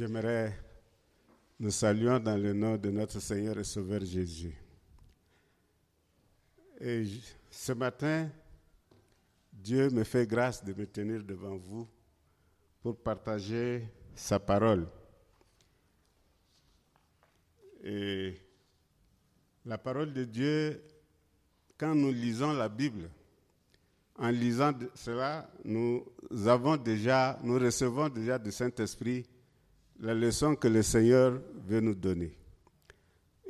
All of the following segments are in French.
J'aimerais nous saluer dans le nom de notre Seigneur et Sauveur Jésus. Et ce matin, Dieu me fait grâce de me tenir devant vous pour partager sa parole. Et la parole de Dieu, quand nous lisons la Bible, en lisant cela, nous avons déjà, nous recevons déjà du Saint-Esprit la leçon que le Seigneur veut nous donner.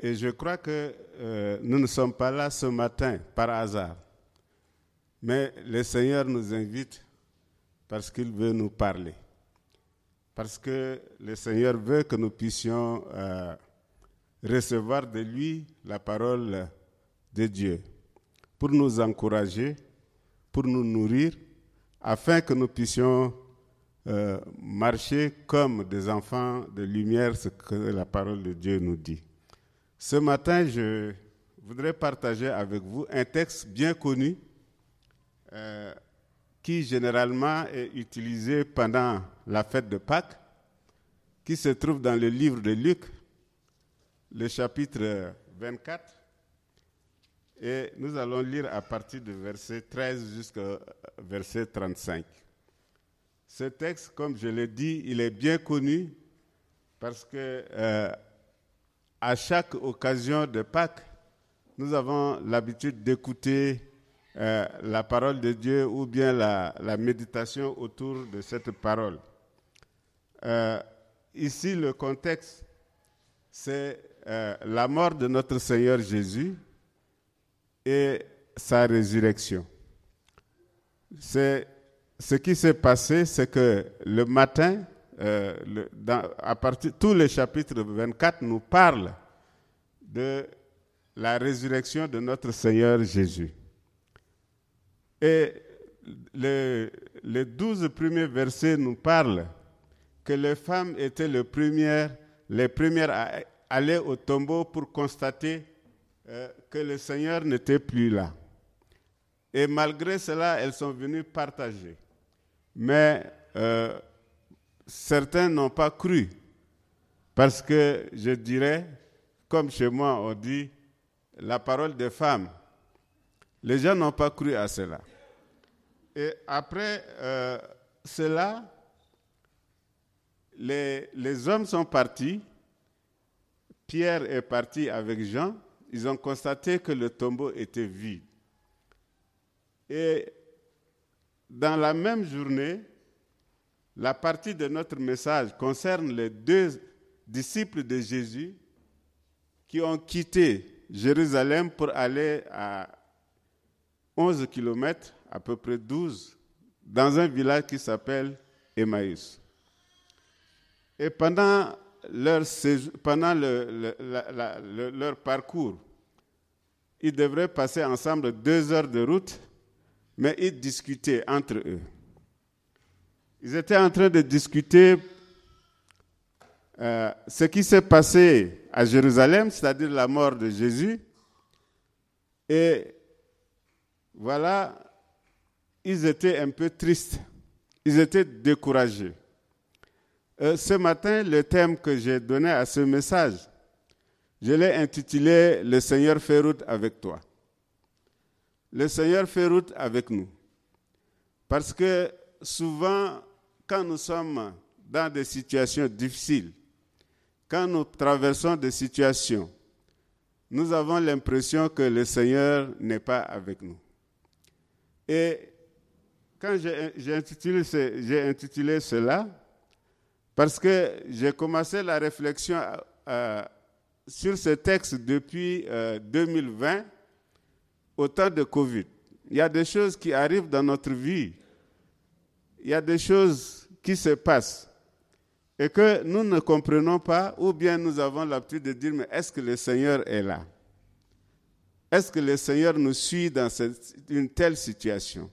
Et je crois que euh, nous ne sommes pas là ce matin par hasard. Mais le Seigneur nous invite parce qu'il veut nous parler. Parce que le Seigneur veut que nous puissions euh, recevoir de lui la parole de Dieu pour nous encourager, pour nous nourrir, afin que nous puissions euh, marcher comme des enfants de lumière, ce que la parole de Dieu nous dit. Ce matin, je voudrais partager avec vous un texte bien connu euh, qui généralement est utilisé pendant la fête de Pâques, qui se trouve dans le livre de Luc, le chapitre 24. Et nous allons lire à partir du verset 13 jusqu'au verset 35. Ce texte, comme je l'ai dit, il est bien connu parce que euh, à chaque occasion de Pâques, nous avons l'habitude d'écouter euh, la parole de Dieu ou bien la, méditation autour de cette parole. Euh, ici, le contexte, c'est la mort de notre Seigneur Jésus et sa résurrection. C'est ce qui s'est passé, c'est que le matin, euh, à partir tous les chapitres 24 nous parlent de la résurrection de notre Seigneur Jésus. Et les douze premiers versets nous parlent que les femmes étaient les premières, les premières à aller au tombeau pour constater euh, que le Seigneur n'était plus là. Et malgré cela, elles sont venues partager mais euh, certains n'ont pas cru. Parce que je dirais, comme chez moi on dit, la parole des femmes. Les gens n'ont pas cru à cela. Et après euh, cela, les, les, hommes sont partis. Pierre est parti avec Jean. Ils ont constaté que le tombeau était vide. Et dans la même journée, la partie de notre message concerne les deux disciples de Jésus qui ont quitté Jérusalem pour aller à 11 kilomètres, à peu près 12, dans un village qui s'appelle Emmaüs. Et pendant leur, pendant leur parcours, ils devraient passer ensemble deux heures de route mais ils discutaient entre eux. Ils étaient en train de discuter euh, ce qui s'est passé à Jérusalem, c'est-à-dire la mort de Jésus. Et voilà, ils étaient un peu tristes, ils étaient découragés. Euh, ce matin, le thème que j'ai donné à ce message, je l'ai intitulé Le Seigneur fait route avec toi le Seigneur fait route avec nous. Parce que souvent, quand nous sommes dans des situations difficiles, quand nous traversons des situations, nous avons l'impression que le Seigneur n'est pas avec nous. Et quand j'ai intitulé, cela, parce que j'ai commencé la réflexion euh, sur ce texte depuis 2020, euh, au temps de Covid. Il y a des choses qui arrivent dans notre vie. Il y a des choses qui se passent et que nous ne comprenons pas ou bien nous avons l'habitude de dire, mais est-ce que le Seigneur est là? Est-ce que le Seigneur nous suit dans une telle situation?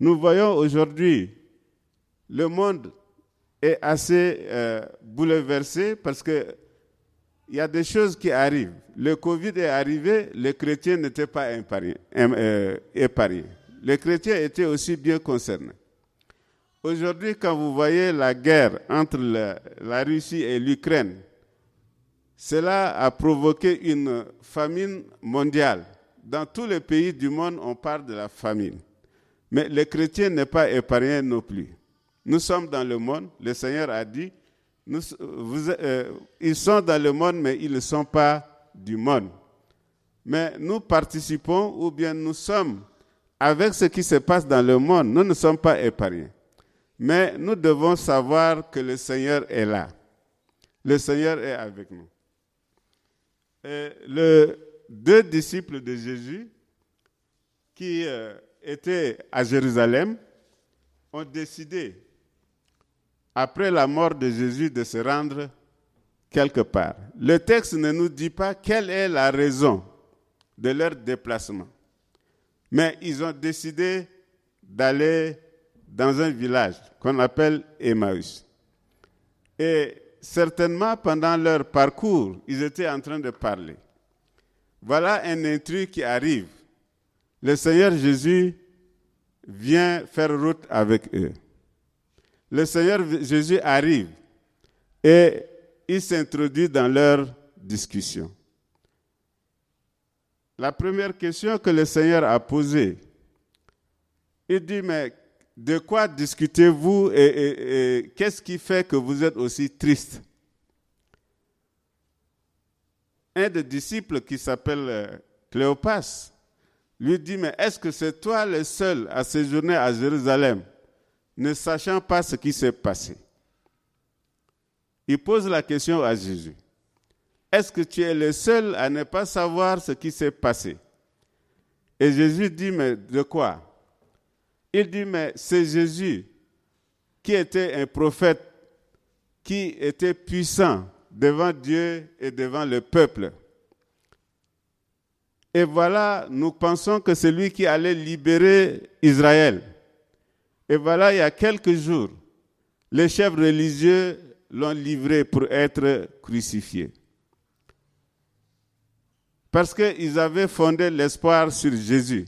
Nous voyons aujourd'hui, le monde est assez euh, bouleversé parce que il y a des choses qui arrivent. Le Covid est arrivé, les chrétiens n'étaient pas euh, épargnés. Les chrétiens étaient aussi bien concernés. Aujourd'hui, quand vous voyez la guerre entre la, Russie et l'Ukraine, cela a provoqué une famine mondiale. Dans tous les pays du monde, on parle de la famine. Mais les chrétiens n'est pas épargnés non plus. Nous sommes dans le monde, le Seigneur a dit, euh, ils sont dans le monde, mais ils ne sont pas du monde. Mais nous participons ou bien nous sommes avec ce qui se passe dans le monde, nous ne sommes pas épargnés. Mais nous devons savoir que le Seigneur est là. Le Seigneur est avec nous. les deux disciples de Jésus qui euh, étaient à Jérusalem ont décidé, après la mort de Jésus, de se rendre quelque part. Le texte ne nous dit pas quelle est la raison de leur déplacement. Mais ils ont décidé d'aller dans un village qu'on appelle Emmaüs. Et certainement pendant leur parcours, ils étaient en train de parler. Voilà un intrus qui arrive. Le Seigneur Jésus vient faire route avec eux. Le Seigneur Jésus arrive et il s'introduit dans leur discussion. La première question que le Seigneur a posée, il dit, mais de quoi discutez-vous et, qu'est-ce qui fait que vous êtes aussi triste? Un des disciples qui s'appelle euh, Cléopas lui dit, mais est-ce que c'est toi le seul à séjourner à Jérusalem, ne sachant pas ce qui s'est passé Il pose la question à Jésus. Est-ce que tu es le seul à ne pas savoir ce qui s'est passé? Et Jésus dit, mais de quoi? Il dit, mais c'est Jésus qui était un prophète, qui était puissant devant Dieu et devant le peuple. Et voilà, nous pensons que c'est lui qui allait libérer Israël. Et voilà, il y a quelques jours, les chefs religieux l'ont livré pour être crucifié. Parce qu'ils avaient fondé l'espoir sur Jésus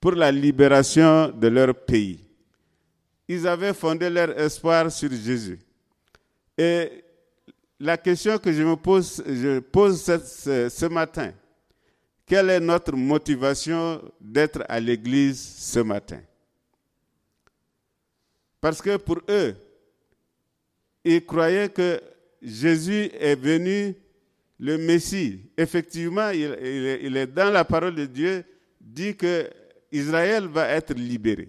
pour la libération de leur pays. Ils avaient fondé leur espoir sur Jésus. Et la question que je me pose, je pose ce, ce matin, quelle est notre motivation d'être à l'église ce matin? Parce que pour eux, ils croyaient que Jésus est venu, le Messie. Effectivement, il, est dans la parole de Dieu, dit que Israël va être libéré.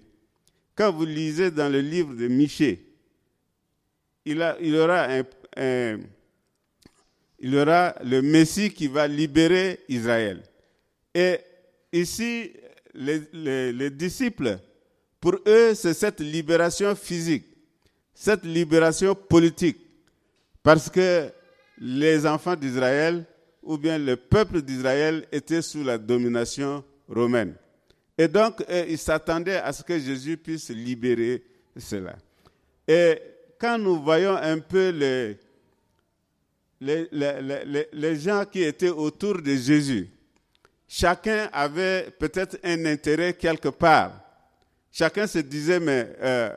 Quand vous lisez dans le livre de Michée, il, aura il aura le Messie qui va libérer Israël. Et ici, les disciples, pour eux, c'est cette libération physique, cette libération politique, parce que les enfants d'Israël, ou bien le peuple d'Israël, étaient sous la domination romaine. Et donc, euh, ils s'attendaient à ce que Jésus puisse libérer cela. Et quand nous voyons un peu les, les, les, gens qui étaient autour de Jésus, chacun avait peut-être un intérêt quelque part. Chacun se disait, mais euh,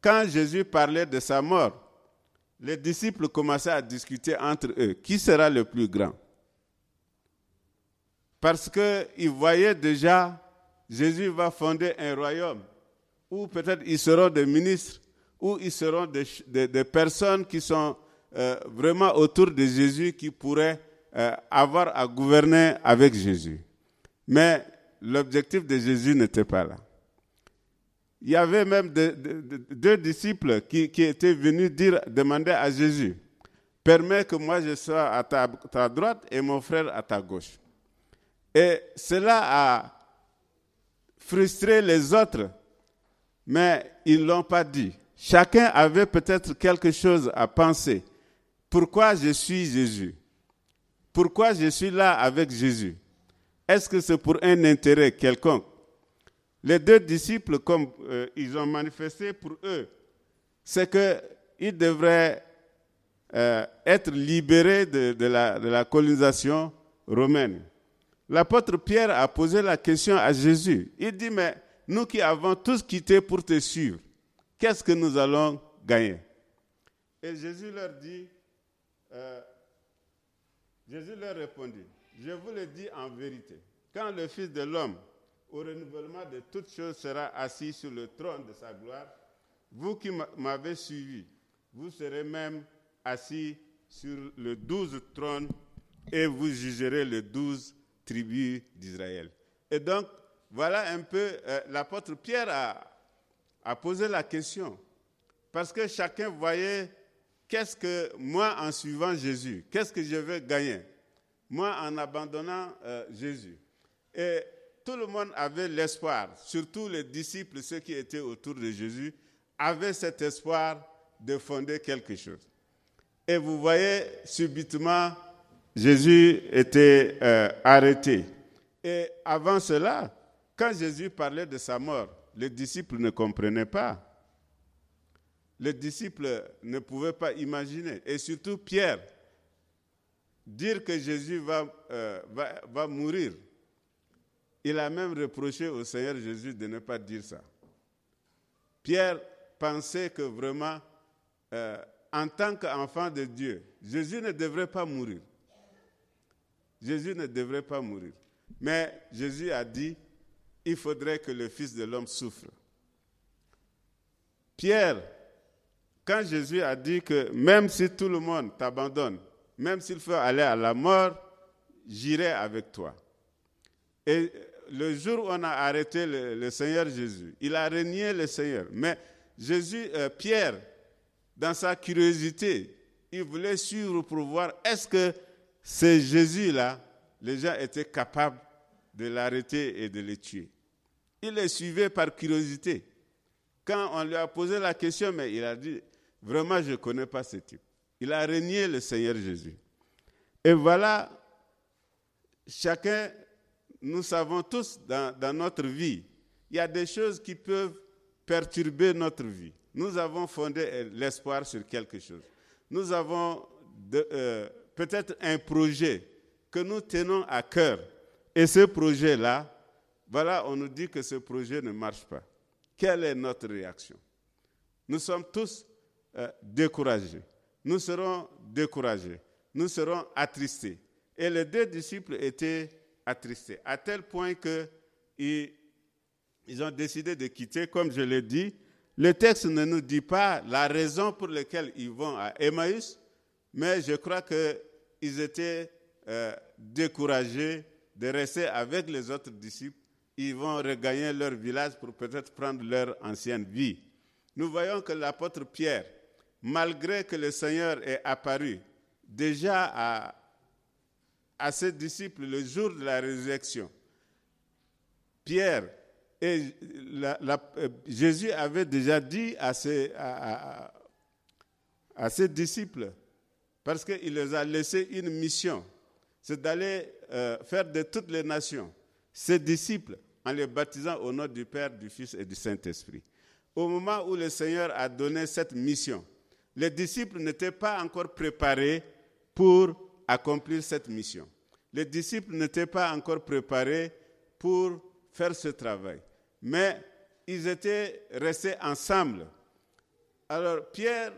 quand Jésus parlait de sa mort, les disciples commençaient à discuter entre eux. Qui sera le plus grand? Parce qu'ils voyaient déjà Jésus va fonder un royaume où peut-être ils seront des ministres, où ils seront des, personnes qui sont euh, vraiment autour de Jésus, qui pourraient euh, avoir à gouverner avec Jésus. Mais l'objectif de Jésus n'était pas là. Il y avait même deux disciples qui, étaient venus dire, demander à Jésus, permets que moi je sois à ta droite et mon frère à ta gauche. Et cela a frustrer les autres, mais ils ne l'ont pas dit. Chacun avait peut-être quelque chose à penser. Pourquoi je suis Jésus? Pourquoi je suis là avec Jésus? Est-ce que c'est pour un intérêt quelconque? Les deux disciples, comme euh, ils ont manifesté pour eux, c'est qu'ils devraient euh, être libérés de, la, colonisation romaine. L'apôtre Pierre a posé la question à Jésus. Il dit, mais nous qui avons tous quitté pour te suivre, qu'est-ce que nous allons gagner? Et Jésus leur dit, euh, Jésus leur répondit, je vous le dis en vérité, quand le Fils de l'homme, au renouvellement de toutes choses, sera assis sur le trône de sa gloire, vous qui m'avez suivi, vous serez même assis sur le douze trône et vous jugerez les douze tribus d'Israël. Et donc, voilà un peu, euh, l'apôtre Pierre a, posé la question, parce que chacun voyait qu'est-ce que moi, en suivant Jésus, qu'est-ce que je vais gagner, moi, en abandonnant euh, Jésus. Et tout le monde avait l'espoir, surtout les disciples, ceux qui étaient autour de Jésus, avaient cet espoir de fonder quelque chose. Et vous voyez, subitement, Jésus était euh, arrêté. Et avant cela, quand Jésus parlait de sa mort, les disciples ne comprenaient pas. Les disciples ne pouvaient pas imaginer. Et surtout Pierre, dire que Jésus va, euh, mourir. Il a même reproché au Seigneur Jésus de ne pas dire ça. Pierre pensait que vraiment, euh, en tant qu'enfant de Dieu, Jésus ne devrait pas mourir. Jésus ne devrait pas mourir. Mais Jésus a dit, il faudrait que le Fils de l'homme souffre. Pierre, quand Jésus a dit que même si tout le monde t'abandonne, même s'il faut aller à la mort, j'irai avec toi. Le jour où on a arrêté le, Seigneur Jésus, il a renié le Seigneur. Mais Jésus, euh, Pierre, dans sa curiosité, il voulait suivre pour voir est-ce que c'est Jésus-là, les gens étaient capables de l'arrêter et de le tuer. Il les suivait par curiosité. Quand on lui a posé la question, mais il a dit, vraiment, je ne connais pas ce type. Il a renié le Seigneur Jésus. Et voilà, chacun, nous savons tous dans, notre vie, il y a des choses qui peuvent perturber notre vie. Nous avons fondé l'espoir sur quelque chose. Nous avons euh, peut-être un projet que nous tenons à cœur. Et ce projet-là, voilà, on nous dit que ce projet ne marche pas. Quelle est notre réaction? Nous sommes tous euh, découragés. Nous serons découragés. Nous serons attristés. Et les deux disciples étaient attristés, à tel point qu'ils ils ont décidé de quitter, comme je l'ai dit. Le texte ne nous dit pas la raison pour laquelle ils vont à Emmaüs, mais je crois qu'ils étaient euh, découragés de rester avec les autres disciples. Ils vont regagner leur village pour peut-être prendre leur ancienne vie. Nous voyons que l'apôtre Pierre, malgré que le Seigneur est apparu déjà à, à ses disciples le jour de la résurrection, Pierre et euh, Jésus avait déjà dit à ses, disciples, parce qu'il les a laissé une mission, c'est d'aller euh, faire de toutes les nations ses disciples en les baptisant au nom du Père, du Fils et du Saint-Esprit. Au moment où le Seigneur a donné cette mission, les disciples n'étaient pas encore préparés pour accomplir cette mission. Les disciples n'étaient pas encore préparés pour faire ce travail mais ils étaient restés ensemble. Alors Pierre,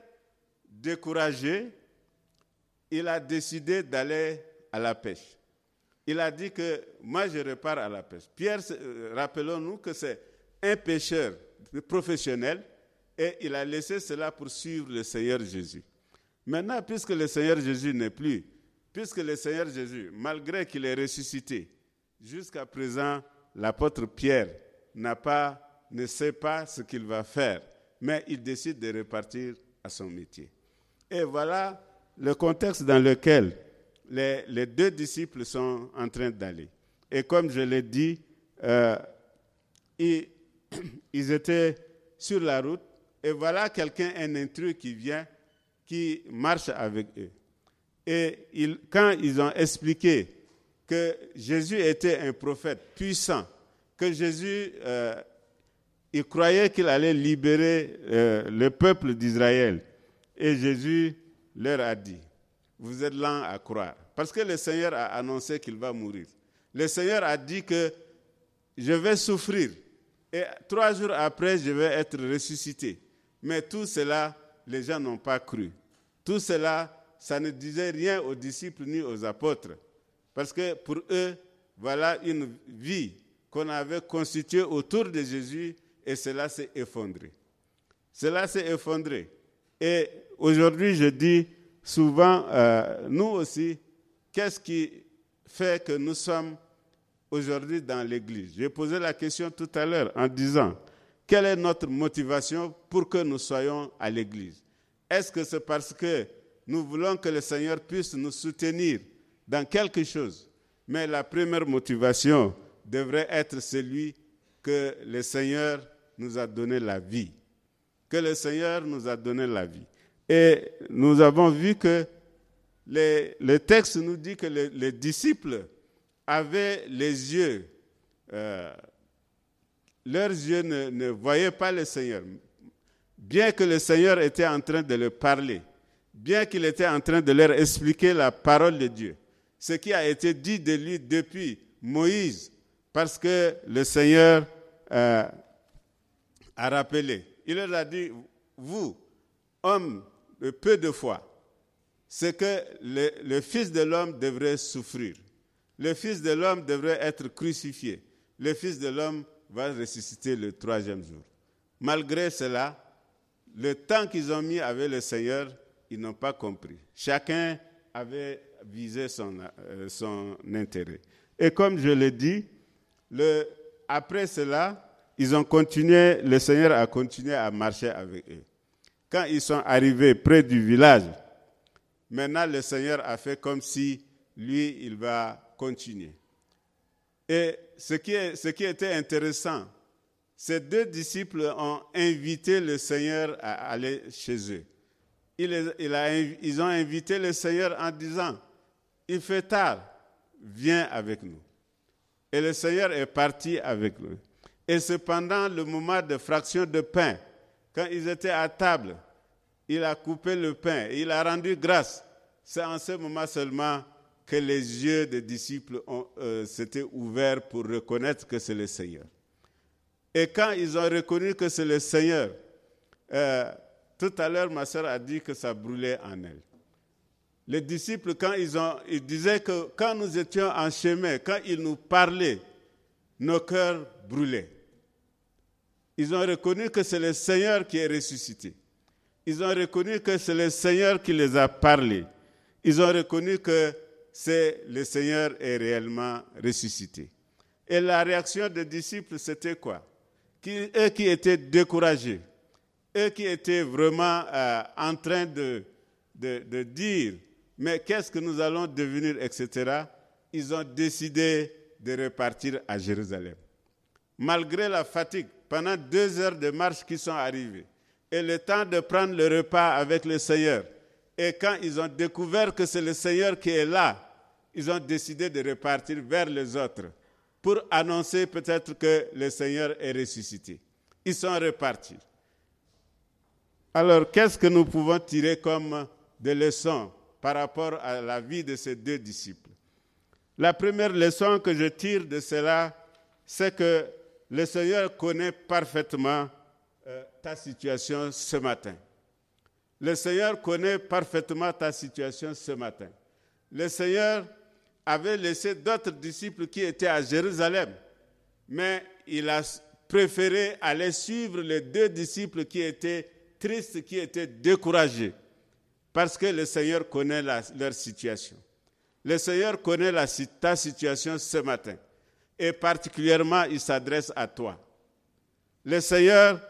découragé, il a décidé d'aller à la pêche. Il a dit que moi je repars à la pêche. Pierre, euh, rappelons-nous que c'est un pêcheur professionnel et il a laissé cela pour suivre le Seigneur Jésus. Maintenant, puisque le Seigneur Jésus n'est plus, puisque le Seigneur Jésus, malgré qu'il est ressuscité, jusqu'à présent, l'apôtre Pierre n'a pas, ne sait pas ce qu'il va faire, mais il décide de repartir à son métier. Et voilà le contexte dans lequel les, deux disciples sont en train d'aller. Et comme je l'ai dit, euh, ils, ils, étaient sur la route et voilà quelqu'un, un intrus qui vient, qui marche avec eux. Et quand ils ont expliqué que Jésus était un prophète puissant, que Jésus, euh, il croyait qu'il allait libérer euh, le peuple d'Israël. Et Jésus leur a dit, vous êtes lents à croire. Parce que le Seigneur a annoncé qu'il va mourir. Le Seigneur a dit que je vais souffrir. Et trois jours après, je vais être ressuscité. Mais tout cela, les gens n'ont pas cru. Tout cela, ça ne disait rien aux disciples ni aux apôtres. Parce que pour eux, voilà une vie qu'on avait constituée autour de Jésus et cela s'est effondré. Cela s'est effondré. Et aujourd'hui, je dis souvent, euh, nous aussi, qu'est-ce qui fait que nous sommes aujourd'hui dans l'Église? J'ai posé la question tout à l'heure en disant, quelle est notre motivation pour que nous soyons à l'Église? Est-ce que c'est parce que nous voulons que le Seigneur puisse nous soutenir dans quelque chose Mais la première motivation devrait être celui que le Seigneur nous a donné la vie. Que le Seigneur nous a donné la vie. Et nous avons vu que le texte nous dit que les, disciples avaient les yeux, euh, leurs yeux ne, voyaient pas le Seigneur. Bien que le Seigneur était en train de leur parler, bien qu'il était en train de leur expliquer la parole de Dieu, ce qui a été dit de lui depuis Moïse, parce que le Seigneur euh, a rappelé. Il leur a dit, vous, hommes de peu de foi, c'est que le, Fils de l'homme devrait souffrir. Le Fils de l'homme devrait être crucifié. Le Fils de l'homme va ressusciter le troisième jour. Malgré cela, le temps qu'ils ont mis avec le Seigneur, ils n'ont pas compris. Chacun avait visé son, euh, son intérêt. Et comme je l'ai dit, après cela, ils ont continué, le Seigneur a continué à marcher avec eux. Quand ils sont arrivés près du village, maintenant le Seigneur a fait comme si lui, il va continuer. Et ce qui, est, ce qui était intéressant, ces deux disciples ont invité le Seigneur à aller chez eux. Ils ont invité le Seigneur en disant, il fait tard, viens avec nous. Et le Seigneur est parti avec eux. Et cependant, le moment de fraction de pain, quand ils étaient à table, il a coupé le pain il a rendu grâce. C'est en ce moment seulement que les yeux des disciples euh, s'étaient ouverts pour reconnaître que c'est le Seigneur. Et quand ils ont reconnu que c'est le Seigneur, euh, tout à l'heure, ma soeur a dit que ça brûlait en elle. Les disciples, quand ils, ont, ils disaient que quand nous étions en chemin, quand ils nous parlaient, nos cœurs brûlaient. Ils ont reconnu que c'est le Seigneur qui est ressuscité. Ils ont reconnu que c'est le Seigneur qui les a parlé. Ils ont reconnu que c'est le Seigneur est réellement ressuscité. Et la réaction des disciples, c'était quoi? Eux qui étaient découragés, eux qui étaient vraiment euh, en train de, de, dire, mais qu'est-ce que nous allons devenir, etc., ils ont décidé de repartir à Jérusalem. Malgré la fatigue, pendant deux heures de marche qui sont arrivées, et le temps de prendre le repas avec le Seigneur, et quand ils ont découvert que c'est le Seigneur qui est là, ils ont décidé de repartir vers les autres pour annoncer peut-être que le Seigneur est ressuscité. Ils sont repartis. Alors, qu'est-ce que nous pouvons tirer comme des leçons par rapport à la vie de ces deux disciples? La première leçon que je tire de cela, c'est que le Seigneur connaît parfaitement euh, ta situation ce matin. Le Seigneur connaît parfaitement ta situation ce matin. Le Seigneur avait laissé d'autres disciples qui étaient à Jérusalem, mais il a préféré aller suivre les deux disciples qui étaient tristes, qui étaient découragés, parce que le Seigneur connaît leur situation. Le Seigneur connaît la, ta situation ce matin, et particulièrement, il s'adresse à toi. Le Seigneur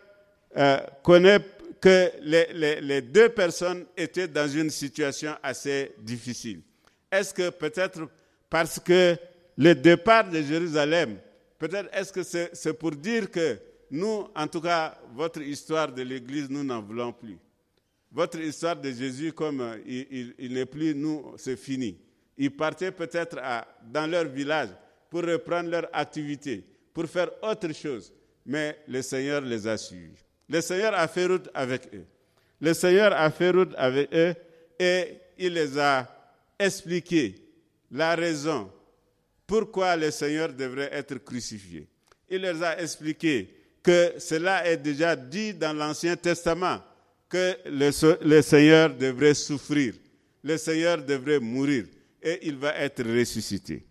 euh, connaît que les deux personnes étaient dans une situation assez difficile. Est-ce que peut-être parce que le départ de Jérusalem, peut-être est-ce que c'est pour dire que nous, en tout cas, votre histoire de l'Église, nous n'en voulons plus. Votre histoire de Jésus, comme euh, il, n'est plus, nous, c'est fini. Ils partaient peut-être dans leur village pour reprendre leur activité, pour faire autre chose. Mais le Seigneur les a suivis. Le Seigneur a fait route avec eux. Le Seigneur a fait route avec eux et il les a expliqués la raison pourquoi le Seigneur devrait être crucifié. Il leur a expliqué que cela est déjà dit dans l'Ancien Testament, que le, Seigneur devrait souffrir, le Seigneur devrait mourir et il va être ressuscité.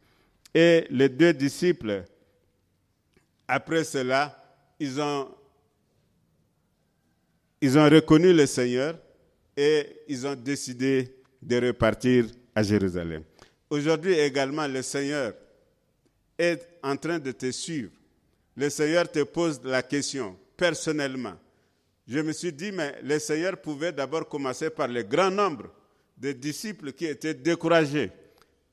Et les deux disciples, après cela, ils ont, ils ont reconnu le Seigneur et ils ont décidé de repartir à Jérusalem. Aujourd'hui également, le Seigneur est en train de te suivre. Le Seigneur te pose la question personnellement. Je me suis dit, mais le Seigneur pouvait d'abord commencer par le grand nombre de disciples qui étaient découragés.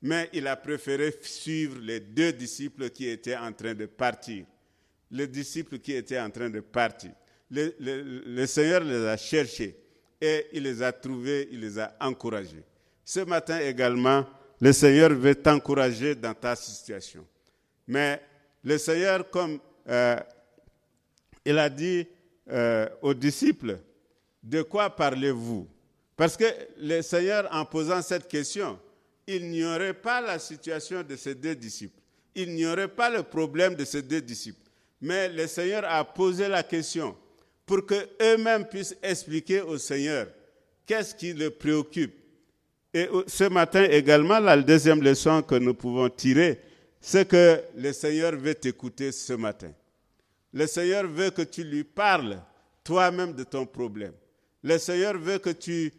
Mais il a préféré suivre les deux disciples qui étaient en train de partir. Les disciples qui étaient en train de partir. Le, le Seigneur les a cherchés et il les a trouvés, il les a encouragés. Ce matin également, le Seigneur veut t'encourager dans ta situation. Mais le Seigneur, comme euh, il a dit euh, aux disciples, de quoi parlez-vous? Parce que le Seigneur, en posant cette question, il n'y aurait pas la situation de ces deux disciples. Il n'y aurait pas le problème de ces deux disciples. Mais le Seigneur a posé la question pour qu'eux-mêmes puissent expliquer au Seigneur qu'est-ce qui le préoccupe. Et ce matin également, la deuxième leçon que nous pouvons tirer, c'est que le Seigneur veut t'écouter ce matin. Le Seigneur veut que tu lui parles toi-même de ton problème. Le Seigneur veut que tu,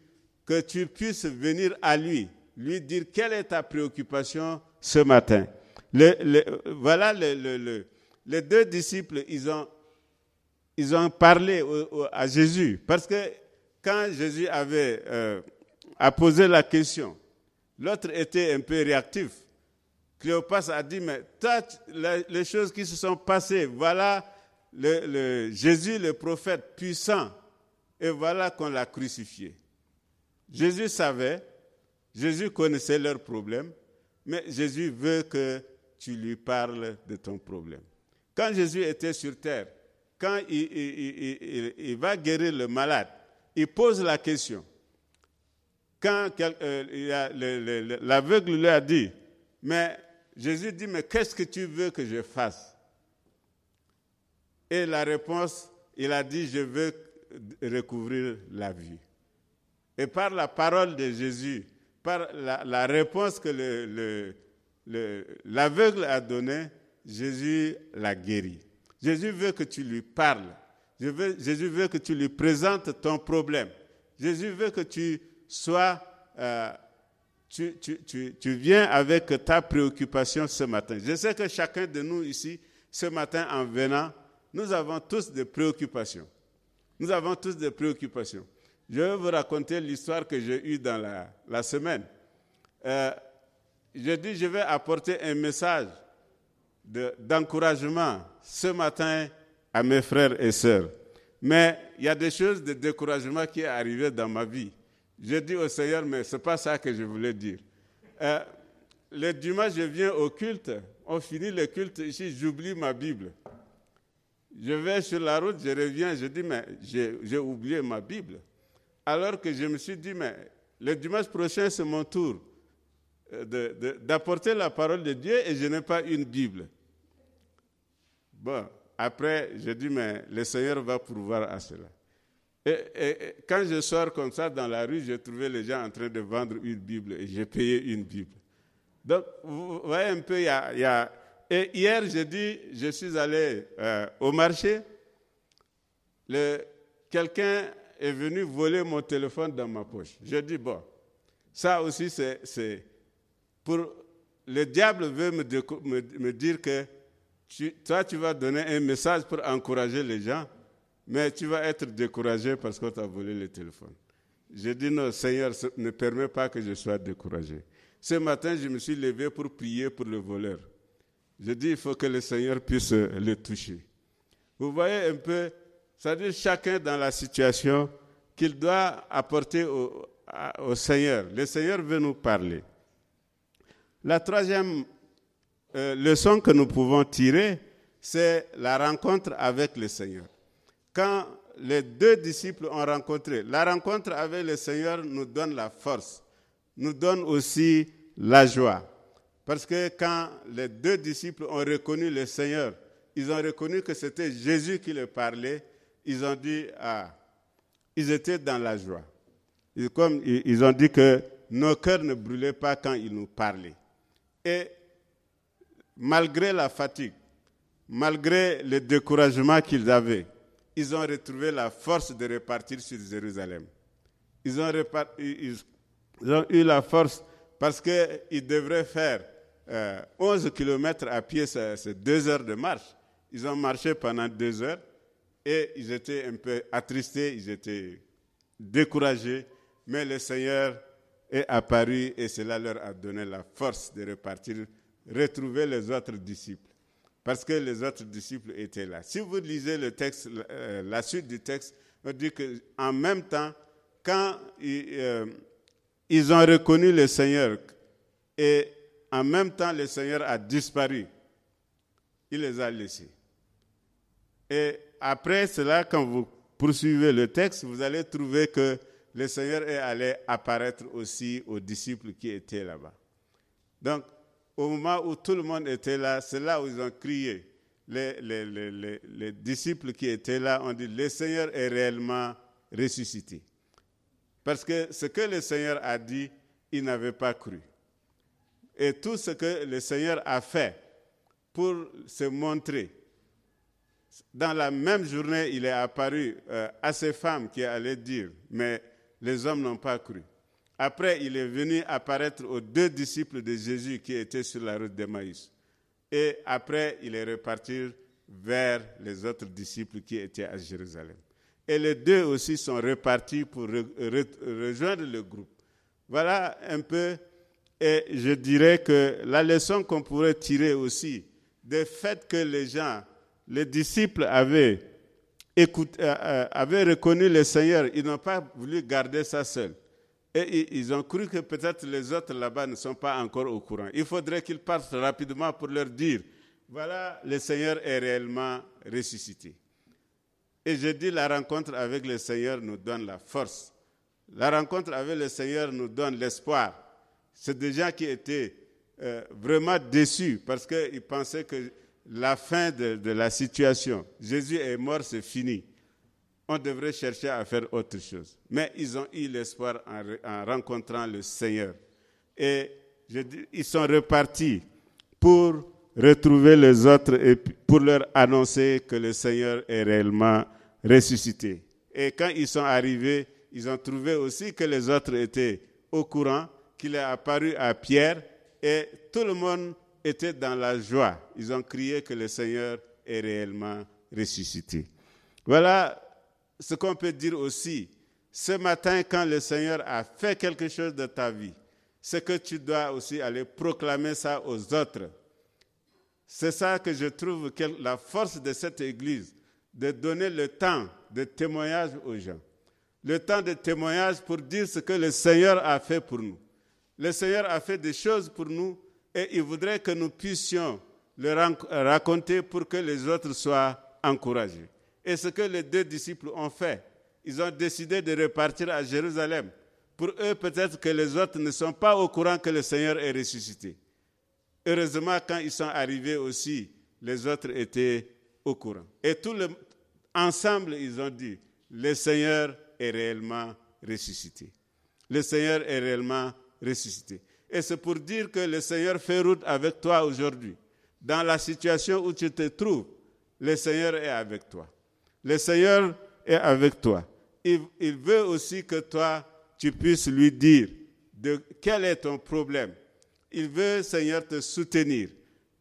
que tu puisses venir à lui, lui dire quelle est ta préoccupation ce matin. voilà les deux disciples, ils ont, ils ont parlé à Jésus. Parce que quand Jésus avait euh, posé la question, l'autre était un peu réactif. Cléopas a dit, mais les choses qui se sont passées, voilà Jésus, le prophète puissant, et voilà qu'on l'a crucifié. Jésus savait, Jésus connaissait leurs problèmes, mais Jésus veut que tu lui parles de ton problème. Quand Jésus était sur terre, quand il, va guérir le malade, il pose la question. Quand euh, l'aveugle lui a dit, mais Jésus dit, mais qu'est-ce que tu veux que je fasse? Et la réponse, il a dit, je veux recouvrir la vie. Et par la parole de Jésus, par la, réponse que l'aveugle a donnée, Jésus l'a guéri. Jésus veut que tu lui parles. Jésus veut que tu lui présentes ton problème. Jésus veut que tu sois, euh, tu, tu, viens avec ta préoccupation ce matin. Je sais que chacun de nous ici, ce matin en venant, nous avons tous des préoccupations. Nous avons tous des préoccupations. Je vais vous raconter l'histoire que j'ai eue dans la, semaine. Euh, je dis, je vais apporter un message d'encouragement ce matin à mes frères et sœurs. Mais il y a des choses de découragement qui sont arrivées dans ma vie. Je dis au Seigneur, mais ce n'est pas ça que je voulais dire. Euh, le dimanche, je viens au culte. On finit le culte ici, j'oublie ma Bible. Je vais sur la route, je reviens, je dis, mais j'ai oublié ma Bible. Alors que je me suis dit, mais le dimanche prochain, c'est mon tour euh, d'apporter la parole de Dieu et je n'ai pas une Bible. Bon, après, je dis, mais le Seigneur va pourvoir à cela. Et, quand je sors comme ça dans la rue, j'ai trouvé les gens en train de vendre une Bible et j'ai payé une Bible. Donc, vous voyez un peu, il y a et hier, j'ai dit, je suis allé euh, au marché. Quelqu'un est venu voler mon téléphone dans ma poche. J'ai dit, bon, ça aussi, c'est pour. Le diable veut me, me, dire que toi, tu vas donner un message pour encourager les gens, mais tu vas être découragé parce qu'on t'a volé le téléphone. J'ai dit, non, Seigneur, ne permet pas que je sois découragé. Ce matin, je me suis levé pour prier pour le voleur. Je dis, il faut que le Seigneur puisse le toucher. Vous voyez un peu, dit chacun dans la situation qu'il doit apporter au, Seigneur. Le Seigneur veut nous parler. La troisième euh, leçon que nous pouvons tirer, c'est la rencontre avec le Seigneur. Quand les deux disciples ont rencontré, la rencontre avec le Seigneur nous donne la force, nous donne aussi la joie. Parce que quand les deux disciples ont reconnu le Seigneur, ils ont reconnu que c'était Jésus qui leur parlait, ils ont dit, ah, ils étaient dans la joie. comme ils ont dit que nos cœurs ne brûlaient pas quand ils nous parlaient. Et malgré la fatigue, malgré le découragement qu'ils avaient, ils ont retrouvé la force de repartir sur Jérusalem. Ils ont, eu la force parce qu'ils devraient faire 11 euh, km à pied, c'est deux heures de marche. Ils ont marché pendant deux heures et ils étaient un peu attristés, ils étaient découragés, mais le Seigneur est apparu et cela leur a donné la force de repartir, retrouver les autres disciples. Parce que les autres disciples étaient là. Si vous lisez le texte, euh, la suite du texte, on dit qu'en même temps, quand euh, ils ont reconnu le Seigneur et en même temps le Seigneur a disparu, il les a laissés. Et après cela, quand vous poursuivez le texte, vous allez trouver que le Seigneur est allé apparaître aussi aux disciples qui étaient là-bas. Donc, au moment où tout le monde était là, c'est là où ils ont crié. Les, les, disciples qui étaient là ont dit, le Seigneur est réellement ressuscité. Parce que ce que le Seigneur a dit, ils n'avaient pas cru. Et tout ce que le Seigneur a fait pour se montrer, dans la même journée, il est apparu euh, à ces femmes qui allaient dire, mais les hommes n'ont pas cru. Après, il est venu apparaître aux deux disciples de Jésus qui étaient sur la route d'Emmaüs. Et après, il est reparti vers les autres disciples qui étaient à Jérusalem. Et les deux aussi sont repartis pour rejoindre le groupe. Voilà un peu, et je dirais que la leçon qu'on pourrait tirer aussi du fait que les gens, les disciples avaient, euh, euh, avaient reconnu le Seigneur, ils n'ont pas voulu garder ça seul. Et ils ont cru que peut-être les autres là-bas ne sont pas encore au courant. Il faudrait qu'ils partent rapidement pour leur dire, voilà, le Seigneur est réellement ressuscité. Et je dis, la rencontre avec le Seigneur nous donne la force. La rencontre avec le Seigneur nous donne l'espoir. C'est des gens qui étaient euh, vraiment déçus parce qu'ils pensaient que la fin de, la situation, Jésus est mort, c'est fini. On devrait chercher à faire autre chose. Mais ils ont eu l'espoir en, rencontrant le Seigneur. Et ils sont repartis pour retrouver les autres et pour leur annoncer que le Seigneur est réellement ressuscité. Et quand ils sont arrivés, ils ont trouvé aussi que les autres étaient au courant, qu'il est apparu à Pierre et tout le monde était dans la joie. Ils ont crié que le Seigneur est réellement ressuscité. Voilà ce qu'on peut dire aussi. Ce matin, quand le Seigneur a fait quelque chose de ta vie, c'est que tu dois aussi aller proclamer ça aux autres. C'est ça que je trouve la force de cette Église, de donner le temps de témoignage aux gens. Le temps de témoignage pour dire ce que le Seigneur a fait pour nous. Le Seigneur a fait des choses pour nous et il voudrait que nous puissions le raconter pour que les autres soient encouragés. Et ce que les deux disciples ont fait, ils ont décidé de repartir à Jérusalem. Pour eux, peut-être que les autres ne sont pas au courant que le Seigneur est ressuscité. Heureusement, quand ils sont arrivés aussi, les autres étaient au courant. Et tout le, ensemble, ils ont dit, le Seigneur est réellement ressuscité. Le Seigneur est réellement ressuscité. Et c'est pour dire que le Seigneur fait route avec toi aujourd'hui. Dans la situation où tu te trouves, le Seigneur est avec toi. Le Seigneur est avec toi. Il, veut aussi que toi, tu puisses lui dire de quel est ton problème. Il veut, Seigneur, te soutenir.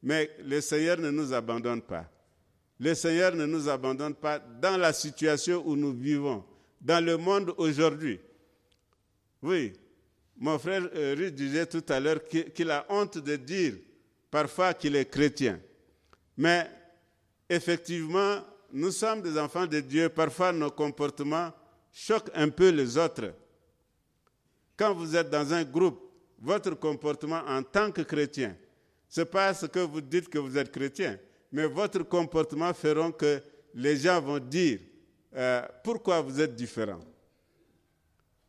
Mais le Seigneur ne nous abandonne pas. Le Seigneur ne nous abandonne pas dans la situation où nous vivons, dans le monde aujourd'hui. Oui, mon frère Ruth disait tout à l'heure qu'il a honte de dire parfois qu'il est chrétien. Mais effectivement, nous sommes des enfants de Dieu. Parfois, nos comportements choquent un peu les autres. Quand vous êtes dans un groupe, votre comportement en tant que chrétien, ce n'est pas ce que vous dites que vous êtes chrétien mais votre comportement feront que les gens vont dire euh, pourquoi vous êtes différent?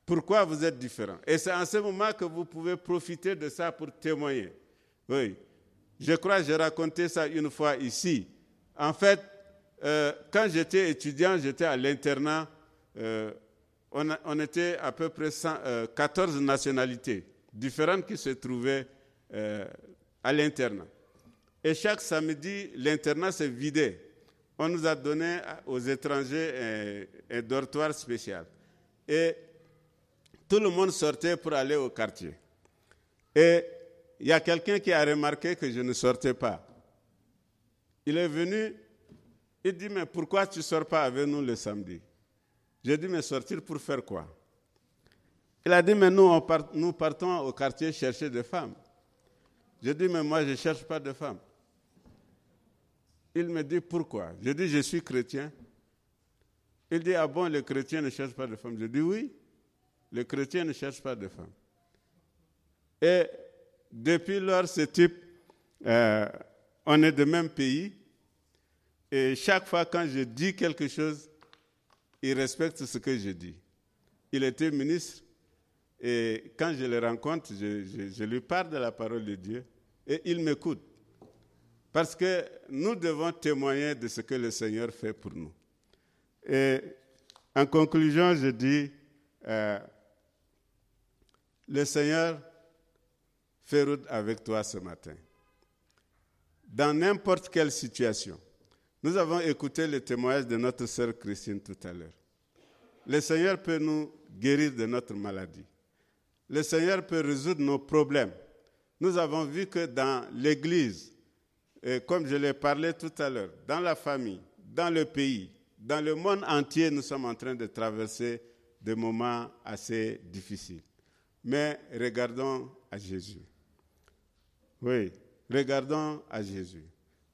Pourquoi vous êtes différent? Et c'est en ce moment que vous pouvez profiter de ça pour témoigner. Oui. Je crois que j'ai raconté ça une fois ici. En fait, euh, quand j'étais étudiant, j'étais à l'internat. On, était à peu près 14 nationalités différentes qui se trouvaient à l'internat. Et chaque samedi, l'internat s'est vidé. On nous a donné aux étrangers un dortoir spécial. Et tout le monde sortait pour aller au quartier. Et il y a quelqu'un qui a remarqué que je ne sortais pas. Il est venu, il dit, mais pourquoi tu ne sors pas avec nous le samedi? J'ai dit, mais sortir pour faire quoi? Il a dit, mais nous, nous partons au quartier chercher des femmes. J'ai dit, mais moi, je ne cherche pas de femmes. Il me dit, pourquoi? Je dis, je suis chrétien. Il dit, ah bon, les chrétiens ne cherchent pas de femmes? Je dis, oui, les chrétiens ne cherchent pas de femmes. Et depuis lors, ce type, euh, on est de même pays. Et chaque fois quand je dis quelque chose, il respecte ce que je dis. Il était ministre et quand je le rencontre, je, lui parle de la parole de Dieu et il m'écoute. Parce que nous devons témoigner de ce que le Seigneur fait pour nous. Et en conclusion, je dis, euh, le Seigneur fait route avec toi ce matin. Dans n'importe quelle situation. Nous avons écouté le témoignage de notre sœur Christine tout à l'heure. Le Seigneur peut nous guérir de notre maladie. Le Seigneur peut résoudre nos problèmes. Nous avons vu que dans l'Église, comme je l'ai parlé tout à l'heure, dans la famille, dans le pays, dans le monde entier, nous sommes en train de traverser des moments assez difficiles. Mais regardons à Jésus. Oui, regardons à Jésus.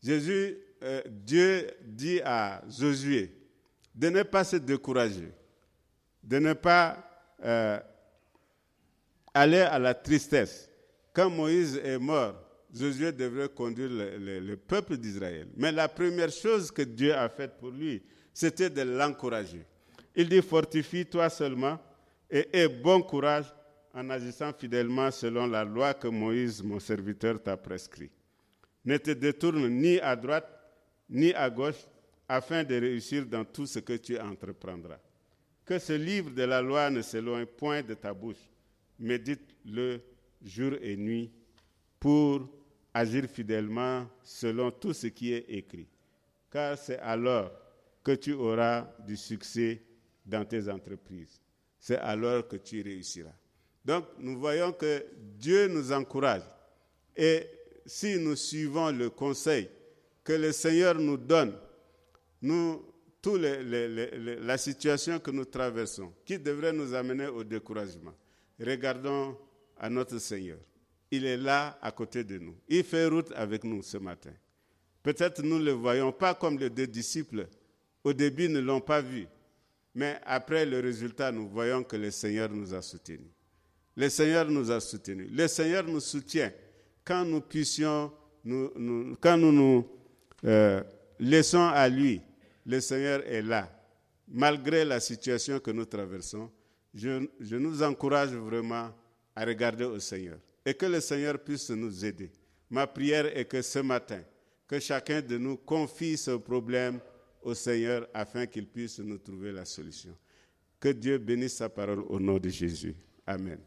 Jésus, euh, Dieu dit à Josué de ne pas se décourager, de ne pas euh, aller à la tristesse. Quand Moïse est mort, Josué devrait conduire le peuple d'Israël. Mais la première chose que Dieu a faite pour lui, c'était de l'encourager. Il dit, fortifie-toi seulement et aie bon courage en agissant fidèlement selon la loi que Moïse, mon serviteur, t'a prescrit. Ne te détourne ni à droite ni à gauche afin de réussir dans tout ce que tu entreprendras. Que ce livre de la loi ne s'éloigne point de ta bouche. Médite-le jour et nuit pour agir fidèlement selon tout ce qui est écrit. Car c'est alors que tu auras du succès dans tes entreprises. C'est alors que tu réussiras. Donc nous voyons que Dieu nous encourage. Et si nous suivons le conseil que le Seigneur nous donne, nous, toute la situation que nous traversons, qui devrait nous amener au découragement, regardons à notre Seigneur. Il est là à côté de nous. Il fait route avec nous ce matin. Peut-être nous ne le voyons pas comme les deux disciples. Au début, ne l'ont pas vu. Mais après le résultat, nous voyons que le Seigneur nous a soutenus. Le Seigneur nous a soutenus. Le Seigneur nous soutient quand nous puissions, nous, quand nous nous euh, laissons à lui. Le Seigneur est là. Malgré la situation que nous traversons, je, je nous encourage vraiment à regarder au Seigneur et que le Seigneur puisse nous aider. Ma prière est que ce matin, que chacun de nous confie ce problème au Seigneur afin qu'il puisse nous trouver la solution. Que Dieu bénisse sa parole au nom de Jésus. Amen.